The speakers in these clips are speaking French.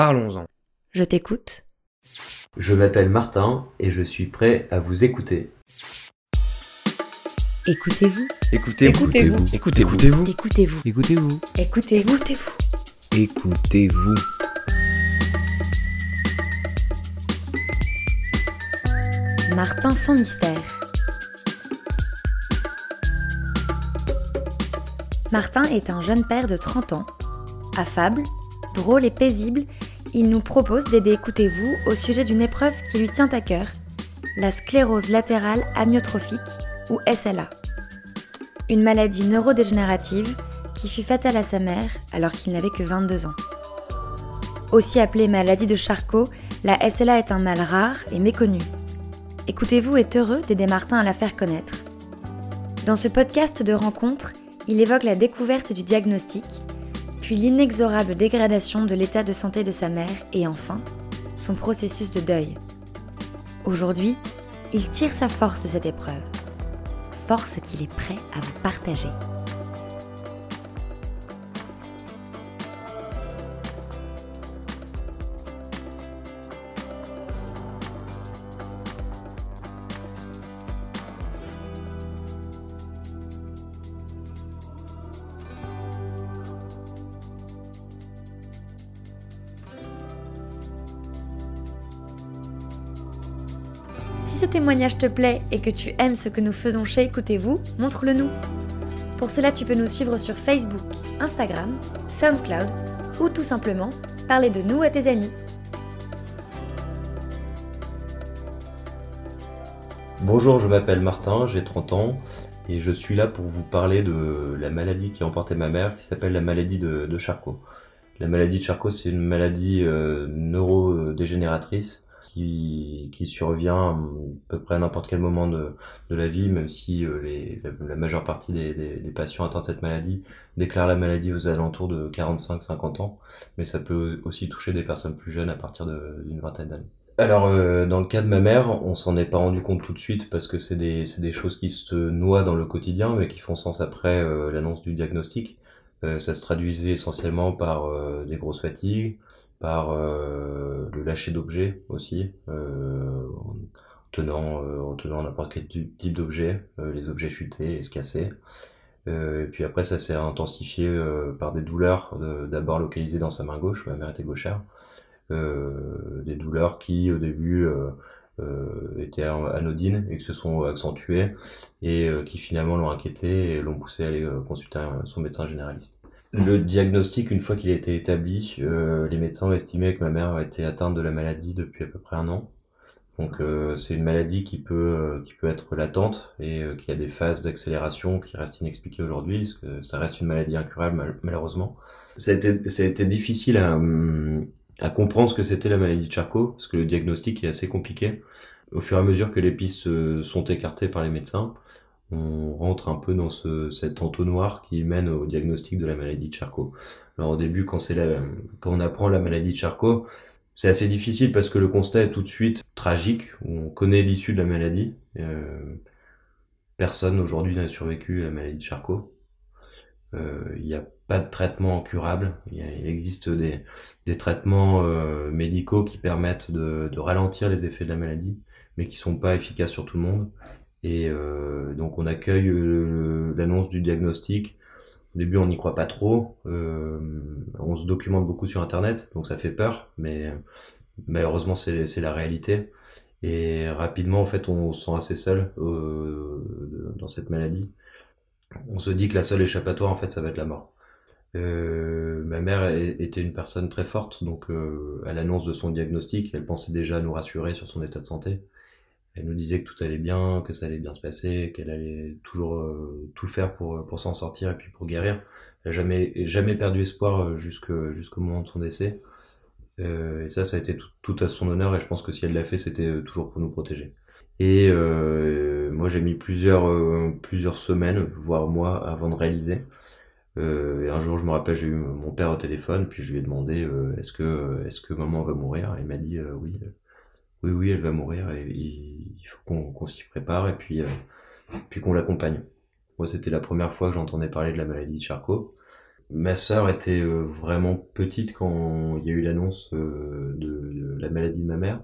Parlons-en. Je t'écoute. Je m'appelle Martin et je suis prêt à vous écouter. Écoutez-vous. Écoutez-vous. Écoutez-vous. Écoutez-vous. Écoutez-vous. Écoutez-vous. Écoutez-vous. Écoutez-vous. Écoutez-vous. Martin sans mystère. Martin est un jeune père de 30 ans. Affable, drôle et paisible, il nous propose d'aider Écoutez-vous au sujet d'une épreuve qui lui tient à cœur, la sclérose latérale amyotrophique, ou SLA. Une maladie neurodégénérative qui fut fatale à sa mère alors qu'il n'avait que 22 ans. Aussi appelée maladie de Charcot, la SLA est un mal rare et méconnu. Écoutez-vous est heureux d'aider Martin à la faire connaître. Dans ce podcast de rencontre, il évoque la découverte du diagnostic, l'inexorable dégradation de l'état de santé de sa mère et enfin, son processus de deuil. Aujourd'hui, il tire sa force de cette épreuve, force qu'il est prêt à vous partager. Si ce témoignage te plaît et que tu aimes ce que nous faisons chez Écoutez-vous, montre-le nous. Pour cela, tu peux nous suivre sur Facebook, Instagram, SoundCloud ou tout simplement parler de nous à tes amis. Bonjour, je m'appelle Martin, j'ai 30 ans et je suis là pour vous parler de la maladie qui a emporté ma mère qui s'appelle la maladie de, Charcot. La maladie de Charcot, c'est une maladie euh, neurodégénératrice qui, survient à peu près à n'importe quel moment de, la vie, même si euh, la, majeure partie des, patients atteints de cette maladie déclarent la maladie aux alentours de 45-50 ans, mais ça peut aussi toucher des personnes plus jeunes à partir d'une vingtaine d'années. Alors, euh, dans le cas de ma mère, on s'en est pas rendu compte tout de suite parce que c'est des, choses qui se noient dans le quotidien, mais qui font sens après euh, l'annonce du diagnostic. Ça se traduisait essentiellement par des grosses fatigues, par euh, le lâcher d'objets aussi, euh, en tenant, euh, en tenant n'importe quel ty- type d'objet, les objets chutés et se casser. Et puis après, ça s'est intensifié par des douleurs, d'abord localisées dans sa main gauche, ma mère était gauchère, des douleurs qui au début étaient anodines et qui se sont accentuées et qui finalement l'ont inquiété et l'ont poussé à aller consulter son médecin généraliste. Le diagnostic, une fois qu'il a été établi, euh, les médecins ont estimé que ma mère était atteinte de la maladie depuis à peu près un an. Donc euh, c'est une maladie qui peut, euh, qui peut être latente et euh, qui a des phases d'accélération qui restent inexpliquées aujourd'hui, parce que ça reste une maladie incurable mal- malheureusement. Ça difficile à, hum, à comprendre ce que c'était la maladie de Charcot, parce que le diagnostic est assez compliqué. Au fur et à mesure que les pistes sont écartées par les médecins, on rentre un peu dans ce, cet entonnoir qui mène au diagnostic de la maladie de Charcot. Alors au début, quand, on apprend la maladie de Charcot, c'est assez difficile parce que le constat est tout de suite tragique. On connaît l'issue de la maladie. Euh, personne aujourd'hui n'a survécu à la maladie de Charcot. Euh, Il n'y a pas de traitement curable. Il, existe des, traitements euh, médicaux qui permettent de, ralentir les effets de la maladie, mais qui sont pas efficaces sur tout le monde. Et euh, donc on accueille euh, l'annonce du diagnostic. Au début, on n'y croit pas trop. Euh, on se documente beaucoup sur Internet, donc ça fait peur, mais malheureusement, c'est la réalité. Et rapidement, en fait, on se sent assez seul euh, dans cette maladie. On se dit que la seule échappatoire, en fait, ça va être la mort. Euh, ma mère était une personne très forte, donc à l'annonce de son diagnostic, elle pensait déjà nous rassurer sur son état de santé. Elle nous disait que tout allait bien, que ça allait bien se passer, qu'elle allait toujours euh, tout faire pour, pour s'en sortir et puis pour guérir. Elle n'a jamais, jamais perdu espoir euh, jusqu'au moment de son décès. Euh, et ça, ça a été tout, tout à son honneur et je pense que si elle l'a fait, c'était euh, toujours pour nous protéger. Et euh, moi, j'ai mis plusieurs, euh, plusieurs semaines, voire mois, avant de réaliser. Euh, et un jour, je me rappelle, j'ai eu mon père au téléphone, puis je lui ai demandé euh, est-ce que, est-ce que maman va mourir? Et il m'a dit euh, oui, euh, oui, oui, elle va mourir et il faut qu'on s'y prépare et puis, euh, puis qu'on l'accompagne. Moi, c'était la première fois que j'entendais parler de la maladie de Charcot. ma sœur était euh, vraiment petite quand il y a eu l'annonce euh, de, la maladie de ma mère.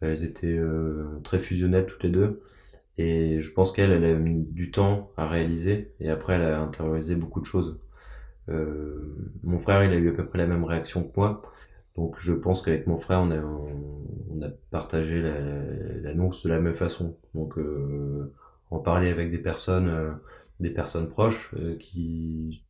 Elles étaient euh, très fusionnelles toutes les deux. Et je pense qu'elle, elle a mis du temps à réaliser. Et après, elle a intériorisé beaucoup de choses. Mon frère, il a eu à peu près la même réaction que moi. Donc je pense qu'avec mon frère, on a, on a partagé la- l'annonce de la même façon. Donc euh, en parler avec des personnes, euh, des personnes proches euh, qui,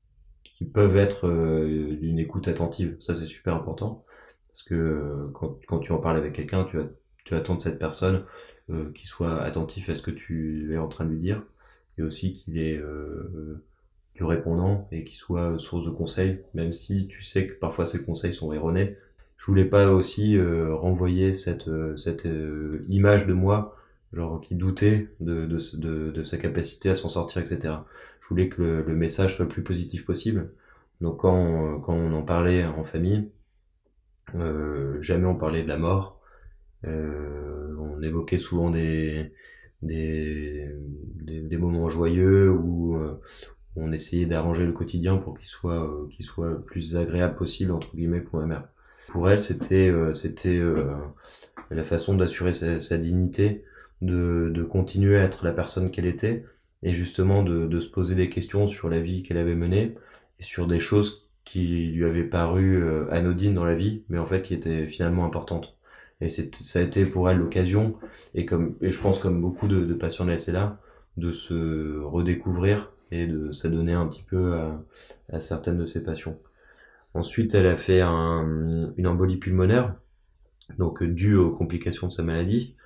qui peuvent être euh, d'une écoute attentive. Ça, c'est super important. Parce que euh, quand, quand tu en parles avec quelqu'un, tu, tu attends de cette personne euh, qu'il soit attentif à ce que tu es en train de lui dire. Et aussi qu'il est plus répondant et qu'il soit source de conseils, même si tu sais que parfois ces conseils sont erronés. Je voulais pas aussi euh, renvoyer cette, euh, cette euh, image de moi, genre qui doutait de, de, de, de sa capacité à s'en sortir, etc. Je voulais que le, le message soit le plus positif possible. Donc quand on, quand on en parlait en famille, euh, jamais on parlait de la mort. Euh, on évoquait souvent des, des, des, moments joyeux où euh, on essayait d'arranger le quotidien pour qu'il soit, euh, qu'il soit le plus agréable possible, entre guillemets, pour ma mère. Pour elle, c'était euh, euh, la façon d'assurer sa, sa dignité, de, de continuer à être la personne qu'elle était, et justement de, de se poser des questions sur la vie qu'elle avait menée, et sur des choses qui lui avaient paru euh, anodines dans la vie, mais en fait qui étaient finalement importantes. Et ça a été pour elle l'occasion, et, comme, et je pense comme beaucoup de, de patients de de se redécouvrir et de s'adonner un petit peu à, à certaines de ses passions. Ensuite, elle a fait un, une embolie pulmonaire, donc euh, due aux complications de sa maladie.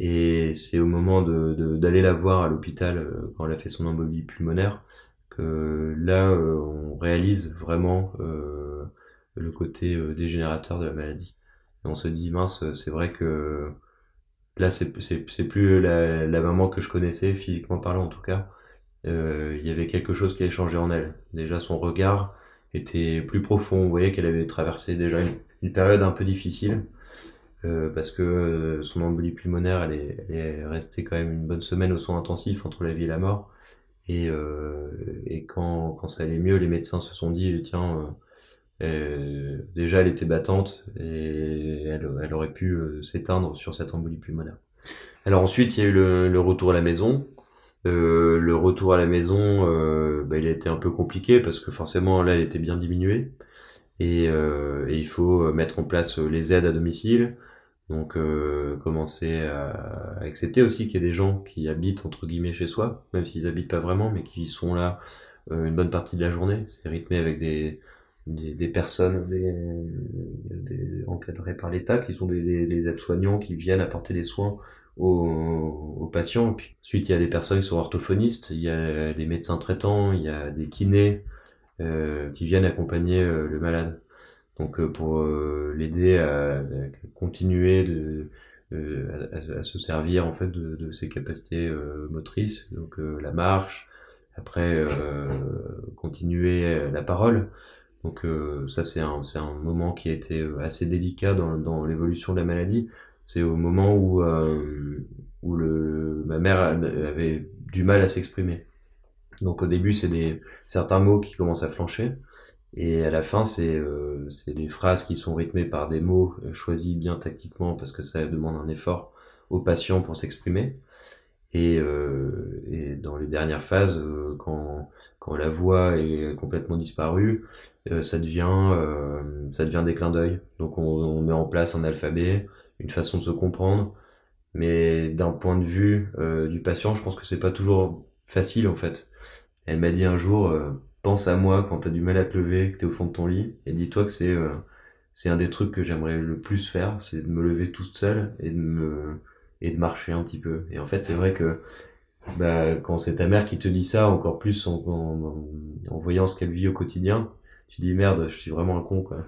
Et c'est au moment d'aller la voir à l'hôpital euh, quand elle a fait son embolie pulmonaire que là, euh, on réalise vraiment le côté dégénérateur de la maladie. Et on se dit, mince, c'est vrai que là, c'est, plus la, maman que je connaissais, physiquement parlant en tout cas. Il y avait quelque chose qui avait changé en elle. Déjà, son regard était plus profond. Vous voyez qu'elle avait traversé déjà une, période un peu difficile. euh, parce que euh, son embolie pulmonaire, elle est, restée quand même une bonne semaine aux soins intensifs entre la vie et la mort. Et, euh, quand, quand ça allait mieux, les médecins se sont dit, tiens, déjà elle était battante et elle, aurait pu s'éteindre sur cette embolie pulmonaire. Alors ensuite, il y a eu le retour à la maison. Euh, le retour à la maison, euh, bah, il a été un peu compliqué parce que forcément là, elle était bien diminuée et, euh, et il faut mettre en place les aides à domicile. Donc euh, commencer à, accepter aussi qu'il y a des gens qui habitent entre guillemets chez soi, même s'ils habitent pas vraiment, mais qui sont là euh, une bonne partie de la journée. C'est rythmé avec des, des, personnes des, des- encadrées par l'État, qui sont des aides-soignants qui viennent apporter des soins aux, aux patients. Puis, ensuite, il y a des personnes qui sont orthophonistes, il y a des médecins traitants, il y a des kinés euh, qui viennent accompagner euh, le malade. Donc euh, pour euh, l'aider à, continuer de, euh, à, à se servir en fait de, de ses capacités motrices, donc la marche, après continuer la parole. Donc ça c'est un, un moment qui a été assez délicat dans, dans l'évolution de la maladie. C'est au moment où, euh, où le, ma mère avait du mal à s'exprimer. Donc au début c'est des certains mots qui commencent à flancher. Et à la fin, c'est euh, des phrases qui sont rythmées par des mots euh, choisis bien tactiquement parce que ça demande un effort au patient pour s'exprimer. Et, euh, et dans les dernières phases, euh, quand, quand la voix est complètement disparue, euh, ça devient euh, ça devient des clins d'œil. Donc on, on met en place un alphabet, une façon de se comprendre. Mais d'un point de vue euh, du patient, je pense que c'est pas toujours facile en fait. Elle m'a dit un jour, euh, pense à moi quand t'as du mal à te lever, que t'es au fond de ton lit, et dis-toi que c'est c'est un des trucs que j'aimerais le plus faire, c'est de me lever toute seule et de me et de marcher un petit peu. Et en fait, c'est vrai que bah, quand c'est ta mère qui te dit ça, encore plus en, voyant ce qu'elle vit au quotidien, tu dis merde, je suis vraiment un con quoi.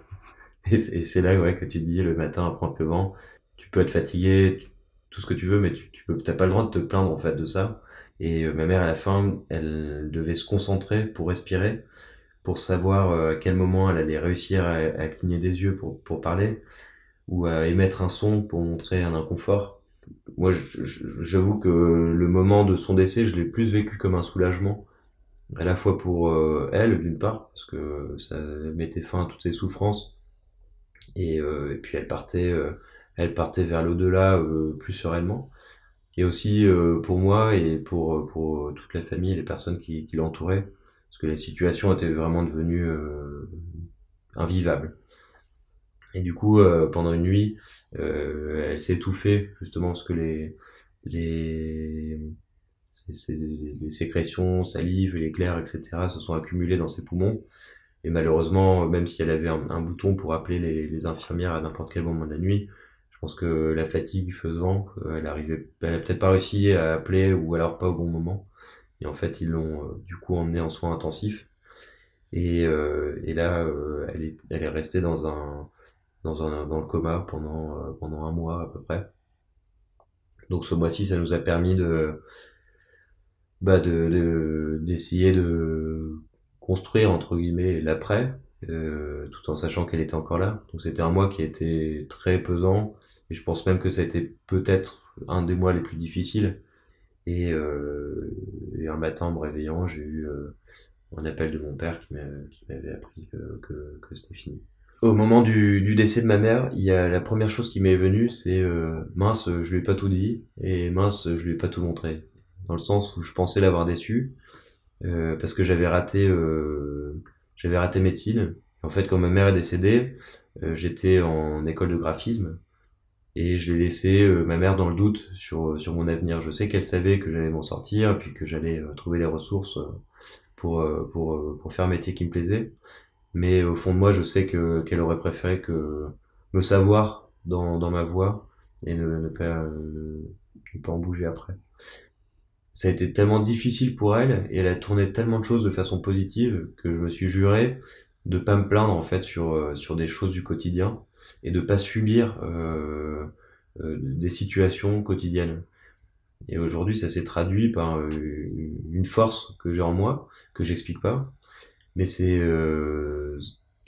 Et, c'est là ouais, que tu te dis le matin après en te levant, tu peux être fatigué, tout ce que tu veux, mais tu, tu peux, t'as pas le droit de te plaindre en fait de ça. Et euh, ma mère à la fin, elle devait se concentrer pour respirer, pour savoir euh, à quel moment elle allait réussir à, à cligner des yeux pour, pour parler, ou à émettre un son pour montrer un inconfort. Moi, j'avoue que le moment de son décès, je l'ai plus vécu comme un soulagement à la fois pour euh, elle d'une part parce que ça mettait fin à toutes ses souffrances et, euh, puis elle partait euh, elle partait vers l'au-delà plus sereinement. Et aussi pour moi et pour pour toute la famille et les personnes qui l'entouraient parce que la situation était vraiment devenue invivable et du coup pendant une nuit elle s'est étouffée justement parce que les les les sécrétions, salive, l'éclair, etc. se sont accumulées dans ses poumons. Et malheureusement, même si elle avait un, bouton pour appeler les, infirmières à n'importe quel moment de la nuit, je pense que la fatigue faisant, elle arrivait, elle a peut-être pas réussi à appeler ou alors pas au bon moment. Et en fait, ils l'ont euh, du coup emmenée en soins intensifs. Et, euh, et là, euh, elle, est, elle est restée dans un, dans un, dans le coma pendant, pendant un mois à peu près. Donc ce mois-ci, ça nous a permis de, bah de d'essayer de, construire entre guillemets l'après euh, tout en sachant qu'elle était encore là. Donc c'était un mois qui était très pesant. Et je pense même que ça a été peut-être un des mois les plus difficiles. Et, euh, et un matin en me réveillant j'ai eu euh, un appel de mon père qui m'avait appris que, que c'était fini au moment du, du, décès de ma mère, il y a la première chose qui m'est venue, c'est euh, mince, je lui ai pas tout dit et mince, je lui ai pas tout montré dans le sens où je pensais l'avoir déçu euh, parce que j'avais raté euh, j'avais raté médecine. En fait, quand ma mère est décédée, euh, j'étais en école de graphisme et je l'ai laissé ma mère dans le doute sur sur mon avenir. Je sais qu'elle savait que j'allais m'en sortir puis que j'allais trouver les ressources pour pour pour faire un métier qui me plaisait. Mais au fond de moi, je sais que qu'elle aurait préféré que me savoir dans ma voie et ne, pas en bouger après ça a été tellement difficile pour elle et elle a tourné tellement de choses de façon positive que je me suis juré de pas me plaindre en fait sur euh, des choses du quotidien et de pas subir euh, euh, des situations quotidiennes. Et aujourd'hui, ça s'est traduit par une force que j'ai en moi que j'explique pas, mais c'est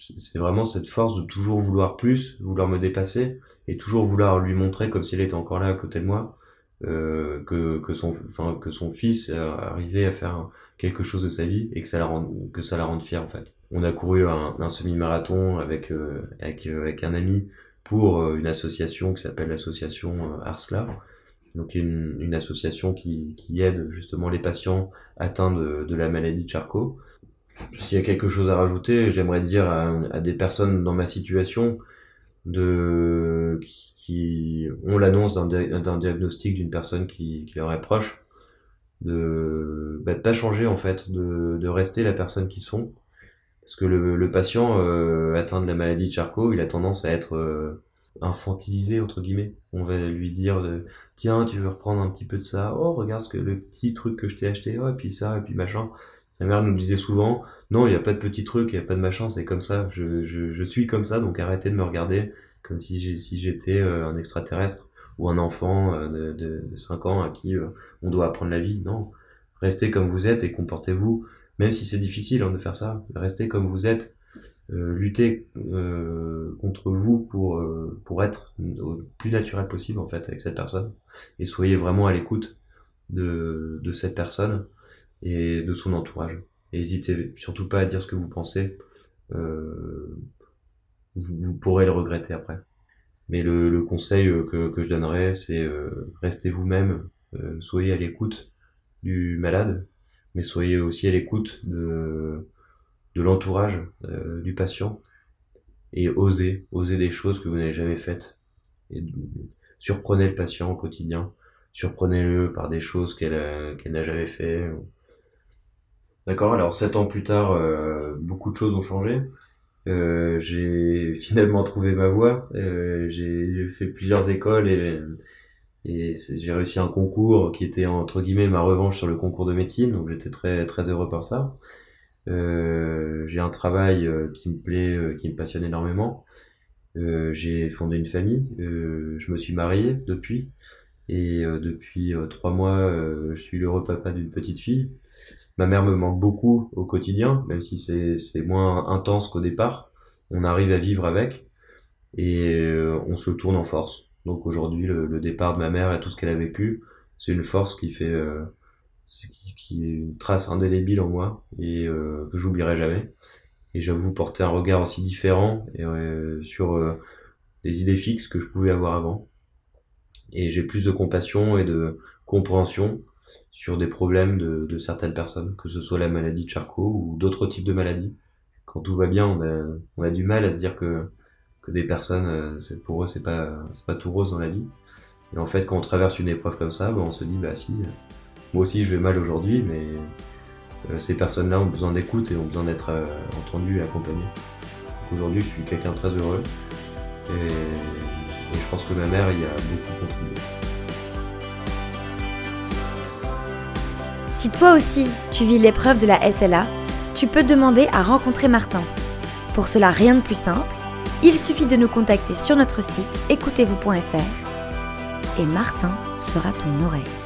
c'est vraiment cette force de toujours vouloir plus, vouloir me dépasser et toujours vouloir lui montrer comme si elle était encore là à côté de moi euh, que, que, son, enfin, que son fils arrivait à faire quelque chose de sa vie et que ça la rende, que ça la rende fière en fait. On a couru un, semi-marathon avec, euh, avec, euh, un ami pour une association qui s'appelle l'association Arsla, donc une, association qui, qui, aide justement les patients atteints de la maladie de Charcot. S'il y a quelque chose à rajouter, j'aimerais dire à, des personnes dans ma situation de qui ont l'annonce d'un diagnostic d'une personne qui, qui, leur est proche, de bah, pas changer en fait, de, de, rester la personne qu'ils sont. Parce que le, le patient euh, atteint de la maladie de Charcot, il a tendance à être euh, infantilisé entre guillemets. On va lui dire de, tiens, tu veux reprendre un petit peu de ça? Oh, regarde ce que le petit truc que je t'ai acheté. Oh, et puis ça, et puis machin. Ma mère nous disait souvent, non, il n'y a pas de petit truc, il n'y a pas de machin, c'est comme ça. Je, suis comme ça, donc arrêtez de me regarder comme si j'étais euh, un extraterrestre ou un enfant euh, de, de, 5 ans à qui euh, on doit apprendre la vie. Non, restez comme vous êtes et comportez-vous, même si c'est difficile hein, de faire ça, restez comme vous êtes. Euh, contre vous pour être au plus naturel possible en fait avec cette personne et soyez vraiment à l'écoute de cette personne et de son entourage. N'hésitez surtout pas à dire ce que vous pensez. Euh, vous, pourrez le regretter après. Mais le, le conseil euh, que, que, je donnerais, c'est euh, restez vous-même, euh, soyez à l'écoute du malade, mais soyez aussi à l'écoute de, de l'entourage du patient et osez, osez des choses que vous n'avez jamais faites. Et surprenez le patient au quotidien, surprenez-le par des choses qu'elle qu'elle n'a jamais fait. D'accord, alors sept ans plus tard, beaucoup de choses ont changé. Euh, j'ai finalement trouvé ma voie. Euh, j'ai fait plusieurs écoles et, et j'ai réussi un concours qui était entre guillemets ma revanche sur le concours de médecine. Donc j'étais très très heureux par ça. Euh, j'ai un travail euh, qui me plaît, euh, qui me passionne énormément. j'ai fondé une famille. je me suis marié depuis. Et depuis trois mois, je suis l'heureux papa d'une petite fille. Ma mère me manque beaucoup au quotidien, même si c'est moins intense qu'au départ. On arrive à vivre avec et euh, on se tourne en force. Donc aujourd'hui, le, départ de ma mère et tout ce qu'elle a vécu, c'est une force qui fait, euh, qui, qui une trace indélébile en moi et euh, que j'oublierai jamais. Et j'avoue porter un regard aussi différent et, euh, sur euh, des idées fixes que je pouvais avoir avant. Et j'ai plus de compassion et de compréhension sur des problèmes de, certaines personnes, que ce soit la maladie de Charcot ou d'autres types de maladies. Quand tout va bien, on a, du mal à se dire que, que des personnes, euh, pour eux, c'est pas, pas tout rose dans la vie. Et en fait, quand on traverse une épreuve comme ça, bah, on se dit, bah si, euh, moi aussi je vais mal aujourd'hui, mais euh, ces personnes-là ont besoin d'écoute et ont besoin d'être euh, entendues et accompagnées. Aujourd'hui, je suis quelqu'un très heureux et je pense que ma mère y a beaucoup contribué. Si toi aussi tu vis l'épreuve de la SLA, tu peux demander à rencontrer Martin. Pour cela, rien de plus simple, il suffit de nous contacter sur notre site écoutez-vous.fr et Martin sera ton oreille.